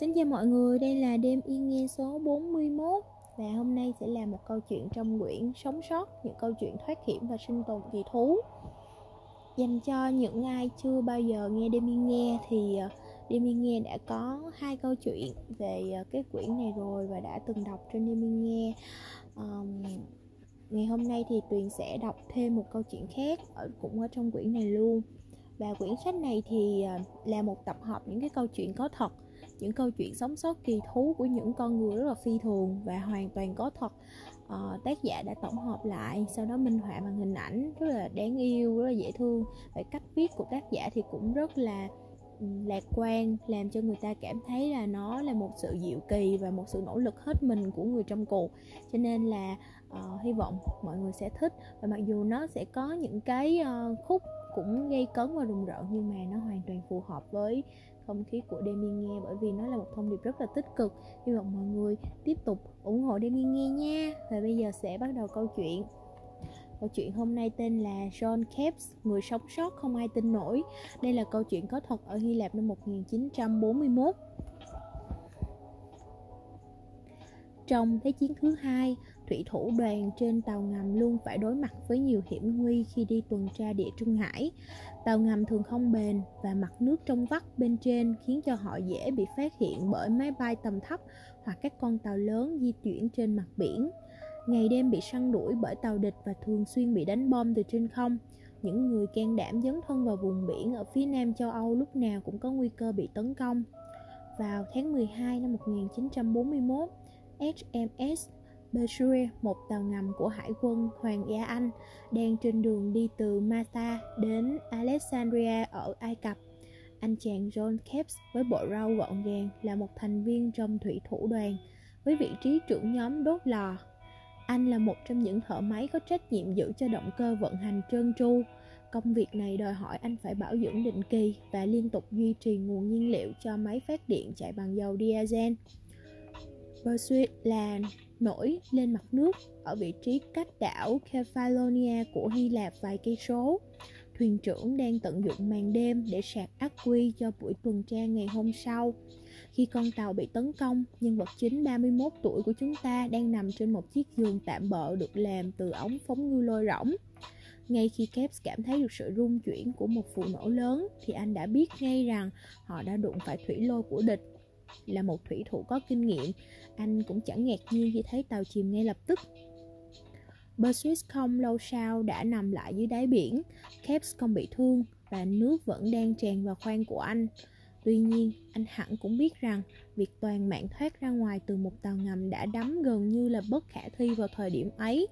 Xin chào mọi người, đây là đêm yên nghe số 41 Và hôm nay sẽ là một câu chuyện trong quyển Sống sót, những câu chuyện thoát hiểm và sinh tồn kỳ thú. Dành cho những ai chưa bao giờ nghe đêm yên nghe thì ờ, đêm yên nghe đã có hai câu chuyện về ờ, cái quyển này rồi và đã từng đọc trên đêm yên nghe. Um, Ngày hôm nay thì Tuyền sẽ đọc thêm một câu chuyện khác ở cũng ở trong quyển này luôn. Và quyển sách này thì ờ, là một tập hợp những cái câu chuyện có thật những câu chuyện sống sót kỳ thú của những con người rất là phi thường và hoàn toàn có thật. Uh, tác giả đã tổng hợp lại sau đó minh họa bằng hình ảnh rất là đáng yêu rất là dễ thương. Và cách viết của tác giả thì cũng rất là ừ, lạc quan làm cho người ta cảm thấy là nó là một sự diệu kỳ và một sự nỗ lực hết mình của người trong cuộc. Cho nên là uh, hy vọng mọi người sẽ thích. Và mặc dù nó sẽ có những cái uh, khúc cũng gây cấn và rùng rợn nhưng mà nó hoàn toàn phù hợp với không khí của Demi nghe bởi vì nó là một thông điệp rất là tích cực hy vọng mọi người tiếp tục ủng hộ Demi nghe nha và bây giờ sẽ bắt đầu câu chuyện Câu chuyện hôm nay tên là John Kepps, người sống sót không ai tin nổi. Đây là câu chuyện có thật ở Hy Lạp năm 1941. Trong Thế chiến thứ hai, thủy thủ đoàn trên tàu ngầm luôn phải đối mặt với nhiều hiểm nguy khi đi tuần tra địa Trung Hải. Tàu ngầm thường không bền và mặt nước trong vắt bên trên khiến cho họ dễ bị phát hiện bởi máy bay tầm thấp hoặc các con tàu lớn di chuyển trên mặt biển. Ngày đêm bị săn đuổi bởi tàu địch và thường xuyên bị đánh bom từ trên không. Những người can đảm dấn thân vào vùng biển ở phía nam châu Âu lúc nào cũng có nguy cơ bị tấn công. Vào tháng 12 năm 1941, HMS Berkshire, một tàu ngầm của Hải quân Hoàng gia Anh, đang trên đường đi từ Malta đến Alexandria ở Ai Cập. Anh chàng John Kepps với bộ râu gọn gàng là một thành viên trong thủy thủ đoàn với vị trí trưởng nhóm đốt lò. Anh là một trong những thợ máy có trách nhiệm giữ cho động cơ vận hành trơn tru. Công việc này đòi hỏi anh phải bảo dưỡng định kỳ và liên tục duy trì nguồn nhiên liệu cho máy phát điện chạy bằng dầu diesel. Pursuit là nổi lên mặt nước ở vị trí cách đảo Kefalonia của Hy Lạp vài cây số. Thuyền trưởng đang tận dụng màn đêm để sạc ác quy cho buổi tuần tra ngày hôm sau. Khi con tàu bị tấn công, nhân vật chính 31 tuổi của chúng ta đang nằm trên một chiếc giường tạm bợ được làm từ ống phóng ngư lôi rỗng. Ngay khi Caps cảm thấy được sự rung chuyển của một vụ nổ lớn thì anh đã biết ngay rằng họ đã đụng phải thủy lôi của địch là một thủy thủ có kinh nghiệm anh cũng chẳng ngạc nhiên khi thấy tàu chìm ngay lập tức Perseus không lâu sau đã nằm lại dưới đáy biển Caps không bị thương và nước vẫn đang tràn vào khoang của anh Tuy nhiên, anh hẳn cũng biết rằng việc toàn mạng thoát ra ngoài từ một tàu ngầm đã đắm gần như là bất khả thi vào thời điểm ấy.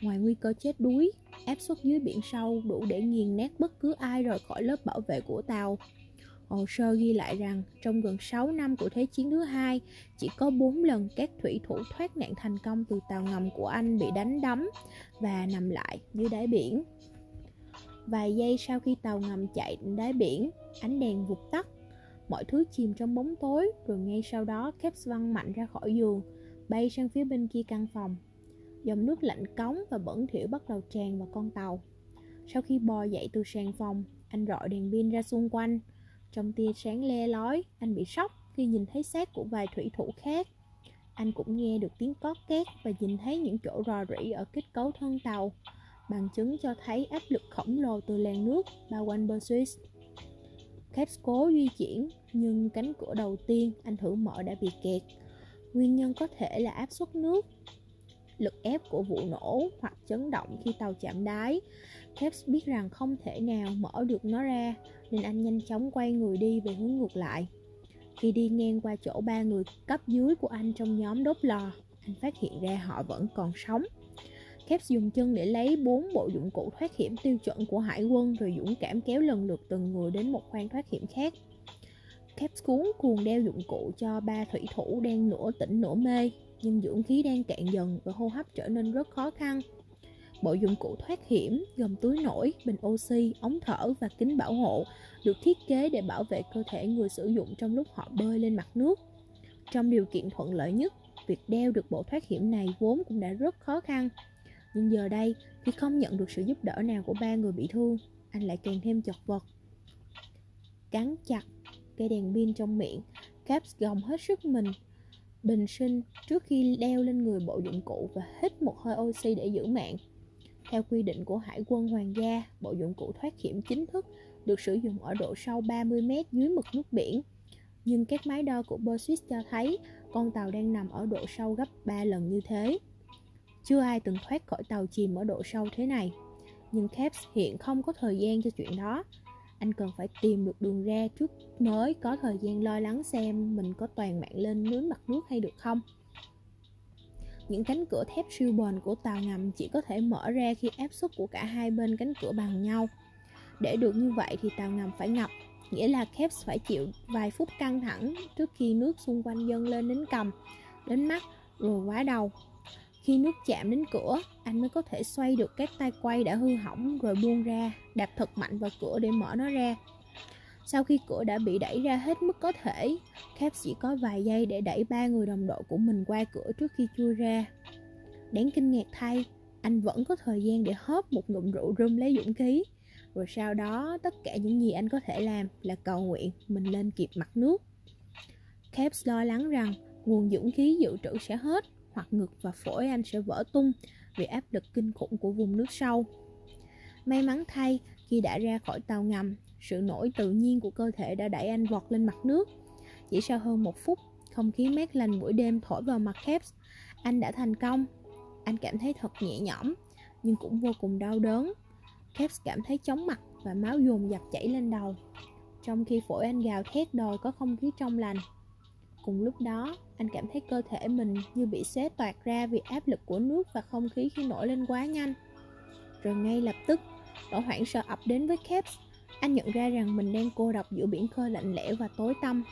Ngoài nguy cơ chết đuối, áp suất dưới biển sâu đủ để nghiền nát bất cứ ai rời khỏi lớp bảo vệ của tàu. Hồ sơ ghi lại rằng trong gần 6 năm của Thế chiến thứ hai, chỉ có 4 lần các thủy thủ thoát nạn thành công từ tàu ngầm của Anh bị đánh đắm và nằm lại dưới đáy biển. Vài giây sau khi tàu ngầm chạy đến đáy biển, ánh đèn vụt tắt, mọi thứ chìm trong bóng tối, rồi ngay sau đó Caps văng mạnh ra khỏi giường, bay sang phía bên kia căn phòng. Dòng nước lạnh cống và bẩn thỉu bắt đầu tràn vào con tàu. Sau khi bò dậy từ sàn phòng, anh rọi đèn pin ra xung quanh, trong tia sáng le lói, anh bị sốc khi nhìn thấy xác của vài thủy thủ khác. Anh cũng nghe được tiếng cót két và nhìn thấy những chỗ rò rỉ ở kết cấu thân tàu, bằng chứng cho thấy áp lực khổng lồ từ làn nước bao quanh Bersuit. Caps cố di chuyển, nhưng cánh cửa đầu tiên anh thử mở đã bị kẹt. Nguyên nhân có thể là áp suất nước, lực ép của vụ nổ hoặc chấn động khi tàu chạm đáy. Caps biết rằng không thể nào mở được nó ra nên anh nhanh chóng quay người đi về hướng ngược lại. Khi đi ngang qua chỗ ba người cấp dưới của anh trong nhóm đốt lò, anh phát hiện ra họ vẫn còn sống. Caps dùng chân để lấy bốn bộ dụng cụ thoát hiểm tiêu chuẩn của hải quân rồi dũng cảm kéo lần lượt từng người đến một khoang thoát hiểm khác. Caps cuốn cuồng đeo dụng cụ cho ba thủy thủ đang nửa tỉnh nửa mê, nhưng dưỡng khí đang cạn dần và hô hấp trở nên rất khó khăn. Bộ dụng cụ thoát hiểm gồm túi nổi, bình oxy, ống thở và kính bảo hộ được thiết kế để bảo vệ cơ thể người sử dụng trong lúc họ bơi lên mặt nước. Trong điều kiện thuận lợi nhất, việc đeo được bộ thoát hiểm này vốn cũng đã rất khó khăn. Nhưng giờ đây, khi không nhận được sự giúp đỡ nào của ba người bị thương, anh lại càng thêm chật vật. Cắn chặt cây đèn pin trong miệng, Caps gồng hết sức mình bình sinh trước khi đeo lên người bộ dụng cụ và hít một hơi oxy để giữ mạng. Theo quy định của Hải quân Hoàng gia, bộ dụng cụ thoát hiểm chính thức được sử dụng ở độ sâu 30 mét dưới mực nước biển. Nhưng các máy đo của Boswis cho thấy con tàu đang nằm ở độ sâu gấp 3 lần như thế. Chưa ai từng thoát khỏi tàu chìm ở độ sâu thế này. Nhưng Caps hiện không có thời gian cho chuyện đó. Anh cần phải tìm được đường ra trước mới có thời gian lo lắng xem mình có toàn mạng lên dưới mặt nước hay được không. Những cánh cửa thép siêu bền của tàu ngầm chỉ có thể mở ra khi áp suất của cả hai bên cánh cửa bằng nhau. Để được như vậy thì tàu ngầm phải ngập, nghĩa là Caps phải chịu vài phút căng thẳng trước khi nước xung quanh dâng lên đến cầm, đến mắt, rồi quá đầu. Khi nước chạm đến cửa, anh mới có thể xoay được các tay quay đã hư hỏng rồi buông ra, đạp thật mạnh vào cửa để mở nó ra. Sau khi cửa đã bị đẩy ra hết mức có thể, Cap chỉ có vài giây để đẩy ba người đồng đội của mình qua cửa trước khi chui ra. Đáng kinh ngạc thay, anh vẫn có thời gian để hớp một ngụm rượu rum lấy dũng khí. Rồi sau đó, tất cả những gì anh có thể làm là cầu nguyện mình lên kịp mặt nước. Caps lo lắng rằng nguồn dũng khí dự trữ sẽ hết hoặc ngực và phổi anh sẽ vỡ tung vì áp lực kinh khủng của vùng nước sâu. May mắn thay, khi đã ra khỏi tàu ngầm, sự nổi tự nhiên của cơ thể đã đẩy anh vọt lên mặt nước. Chỉ sau hơn một phút, không khí mát lành buổi đêm thổi vào mặt Caps. Anh đã thành công. Anh cảm thấy thật nhẹ nhõm, nhưng cũng vô cùng đau đớn. Caps cảm thấy chóng mặt và máu dồn dập chảy lên đầu. Trong khi phổi anh gào thét đòi có không khí trong lành. Cùng lúc đó, anh cảm thấy cơ thể mình như bị xé toạc ra vì áp lực của nước và không khí khi nổi lên quá nhanh. Rồi ngay lập tức, nỗi hoảng sợ ập đến với Caps anh nhận ra rằng mình đang cô độc giữa biển khơi lạnh lẽo và tối tăm.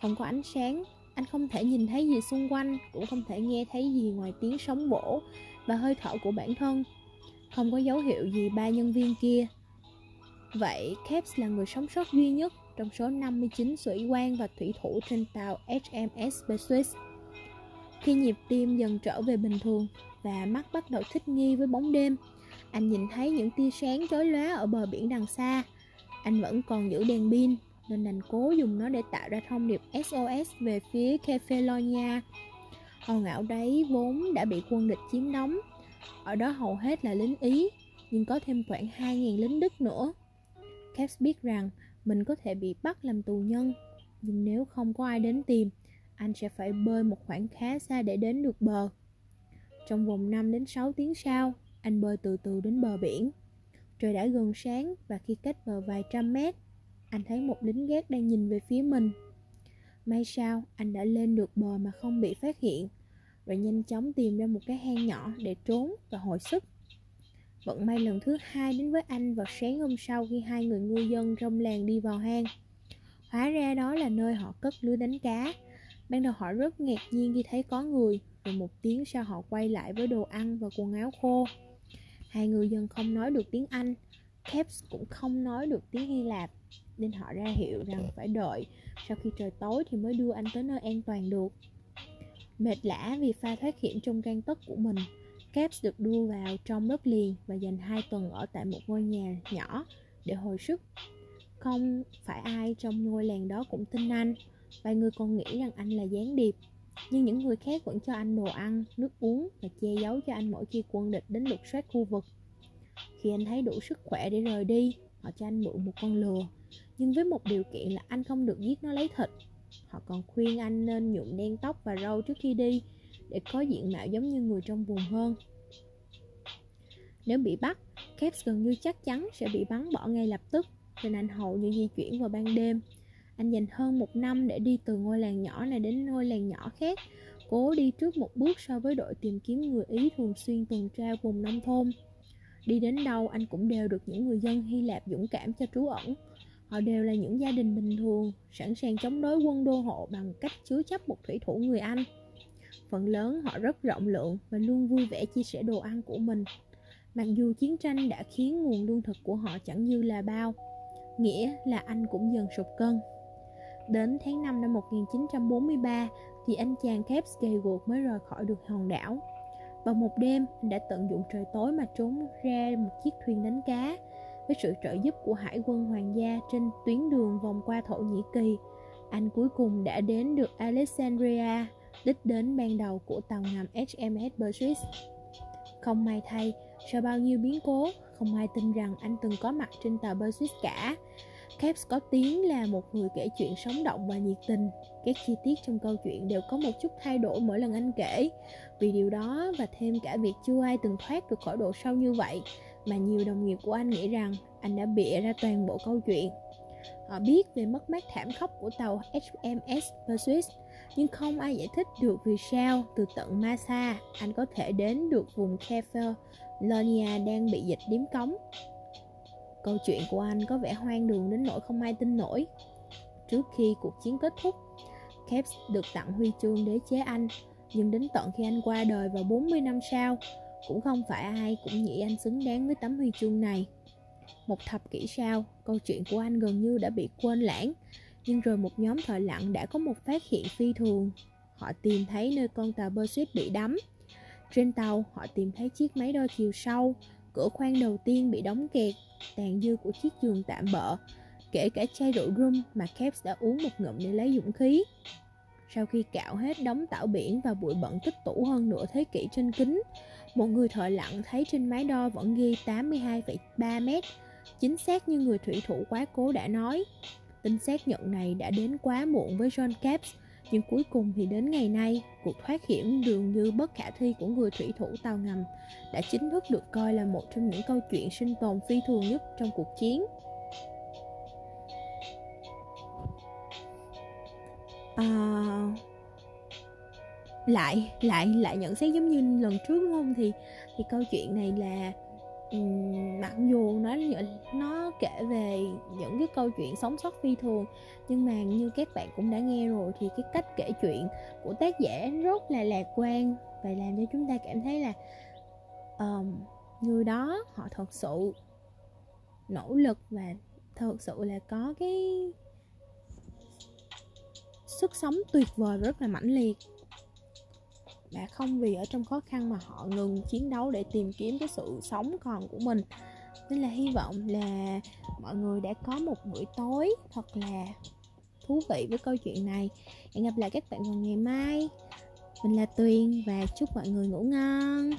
Không có ánh sáng, Anh không thể nhìn thấy gì xung quanh, Cũng không thể nghe thấy gì ngoài tiếng sóng vỗ Và hơi thở của bản thân. Không có dấu hiệu gì ba nhân viên kia. Vậy Caps là người sống sót duy nhất Trong số 59 sĩ quan và thủy thủ trên tàu HMS Perseus. Khi nhịp tim dần trở về bình thường Và mắt bắt đầu thích nghi với bóng đêm, anh nhìn thấy những tia sáng chói lóa ở bờ biển đằng xa anh vẫn còn giữ đèn pin nên đành cố dùng nó để tạo ra thông điệp SOS về phía Kefalonia. Hòn ảo đấy vốn đã bị quân địch chiếm đóng. Ở đó hầu hết là lính Ý, nhưng có thêm khoảng 2.000 lính Đức nữa. Caps biết rằng mình có thể bị bắt làm tù nhân, nhưng nếu không có ai đến tìm, anh sẽ phải bơi một khoảng khá xa để đến được bờ. Trong vòng 5 đến 6 tiếng sau, anh bơi từ từ đến bờ biển. Trời đã gần sáng và khi cách bờ vài trăm mét, anh thấy một lính gác đang nhìn về phía mình. May sao anh đã lên được bờ mà không bị phát hiện, rồi nhanh chóng tìm ra một cái hang nhỏ để trốn và hồi sức. Vận may lần thứ hai đến với anh vào sáng hôm sau khi hai người ngư dân trong làng đi vào hang. Hóa ra đó là nơi họ cất lưới đánh cá. Ban đầu họ rất ngạc nhiên khi thấy có người, rồi một tiếng sau họ quay lại với đồ ăn và quần áo khô. Hai người dân không nói được tiếng Anh Caps cũng không nói được tiếng Hy Lạp Nên họ ra hiệu rằng phải đợi Sau khi trời tối thì mới đưa anh tới nơi an toàn được. Mệt lã vì pha thoát hiểm trong gan tấc của mình Caps được đưa vào trong đất liền Và dành hai tuần ở tại một ngôi nhà nhỏ Để hồi sức. Không phải ai trong ngôi làng đó cũng tin anh Vài người còn nghĩ rằng anh là gián điệp nhưng những người khác vẫn cho anh đồ ăn, nước uống và che giấu cho anh mỗi khi quân địch đến lục soát khu vực. Khi anh thấy đủ sức khỏe để rời đi, họ cho anh mượn một con lừa, nhưng với một điều kiện là anh không được giết nó lấy thịt. Họ còn khuyên anh nên nhuộm đen tóc và râu trước khi đi, để có diện mạo giống như người trong vùng hơn. Nếu bị bắt, Caps gần như chắc chắn sẽ bị bắn bỏ ngay lập tức, nên anh hầu như di chuyển vào ban đêm anh dành hơn một năm để đi từ ngôi làng nhỏ này đến ngôi làng nhỏ khác, cố đi trước một bước so với đội tìm kiếm người Ý thường xuyên tuần tra vùng nông thôn. Đi đến đâu anh cũng đều được những người dân Hy Lạp dũng cảm cho trú ẩn. Họ đều là những gia đình bình thường, sẵn sàng chống đối quân đô hộ bằng cách chứa chấp một thủy thủ người Anh. Phần lớn họ rất rộng lượng và luôn vui vẻ chia sẻ đồ ăn của mình. Mặc dù chiến tranh đã khiến nguồn lương thực của họ chẳng như là bao, nghĩa là anh cũng dần sụt cân. Đến tháng 5 năm 1943 thì anh chàng Caps gầy mới rời khỏi được hòn đảo. Vào một đêm, anh đã tận dụng trời tối mà trốn ra một chiếc thuyền đánh cá. Với sự trợ giúp của hải quân hoàng gia trên tuyến đường vòng qua Thổ Nhĩ Kỳ, anh cuối cùng đã đến được Alexandria, đích đến ban đầu của tàu ngầm HMS Perseus. Không may thay, sau bao nhiêu biến cố, không ai tin rằng anh từng có mặt trên tàu Perseus cả. Caps có tiếng là một người kể chuyện sống động và nhiệt tình. Các chi tiết trong câu chuyện đều có một chút thay đổi mỗi lần anh kể. Vì điều đó và thêm cả việc chưa ai từng thoát được khỏi độ sâu như vậy, mà nhiều đồng nghiệp của anh nghĩ rằng anh đã bịa ra toàn bộ câu chuyện. Họ biết về mất mát thảm khốc của tàu HMS Perseus, nhưng không ai giải thích được vì sao từ tận Massa anh có thể đến được vùng Kefir, Lonia đang bị dịch điếm cống. Câu chuyện của anh có vẻ hoang đường đến nỗi không ai tin nổi. Trước khi cuộc chiến kết thúc, Caps được tặng huy chương đế chế Anh, nhưng đến tận khi anh qua đời vào 40 năm sau, cũng không phải ai cũng nghĩ anh xứng đáng với tấm huy chương này. Một thập kỷ sau, câu chuyện của anh gần như đã bị quên lãng, nhưng rồi một nhóm thợ lặn đã có một phát hiện phi thường. Họ tìm thấy nơi con tàu Perseus bị đắm. Trên tàu, họ tìm thấy chiếc máy đo chiều sâu, cửa khoang đầu tiên bị đóng kẹt, tàn dư của chiếc giường tạm bợ, kể cả chai rượu rum mà Caps đã uống một ngụm để lấy dũng khí. Sau khi cạo hết đống tảo biển và bụi bẩn tích tụ hơn nửa thế kỷ trên kính, một người thợ lặn thấy trên máy đo vẫn ghi 82,3 mét, chính xác như người thủy thủ quá cố đã nói. Tin xác nhận này đã đến quá muộn với John Caps, nhưng cuối cùng thì đến ngày nay, cuộc thoát hiểm dường như bất khả thi của người thủy thủ tàu ngầm đã chính thức được coi là một trong những câu chuyện sinh tồn phi thường nhất trong cuộc chiến. À, lại lại lại nhận xét giống như lần trước đúng không thì thì câu chuyện này là um, mặc dù nó nó kể về những cái câu chuyện sống sót phi thường nhưng mà như các bạn cũng đã nghe rồi thì cái cách kể chuyện của tác giả rất là lạc quan và làm cho chúng ta cảm thấy là um, người đó họ thật sự nỗ lực và thật sự là có cái sức sống tuyệt vời rất là mãnh liệt và không vì ở trong khó khăn mà họ ngừng chiến đấu để tìm kiếm cái sự sống còn của mình. Nên là hy vọng là mọi người đã có một buổi tối thật là thú vị với câu chuyện này. Hẹn gặp lại các bạn vào ngày mai. Mình là tuyền và chúc mọi người ngủ ngon.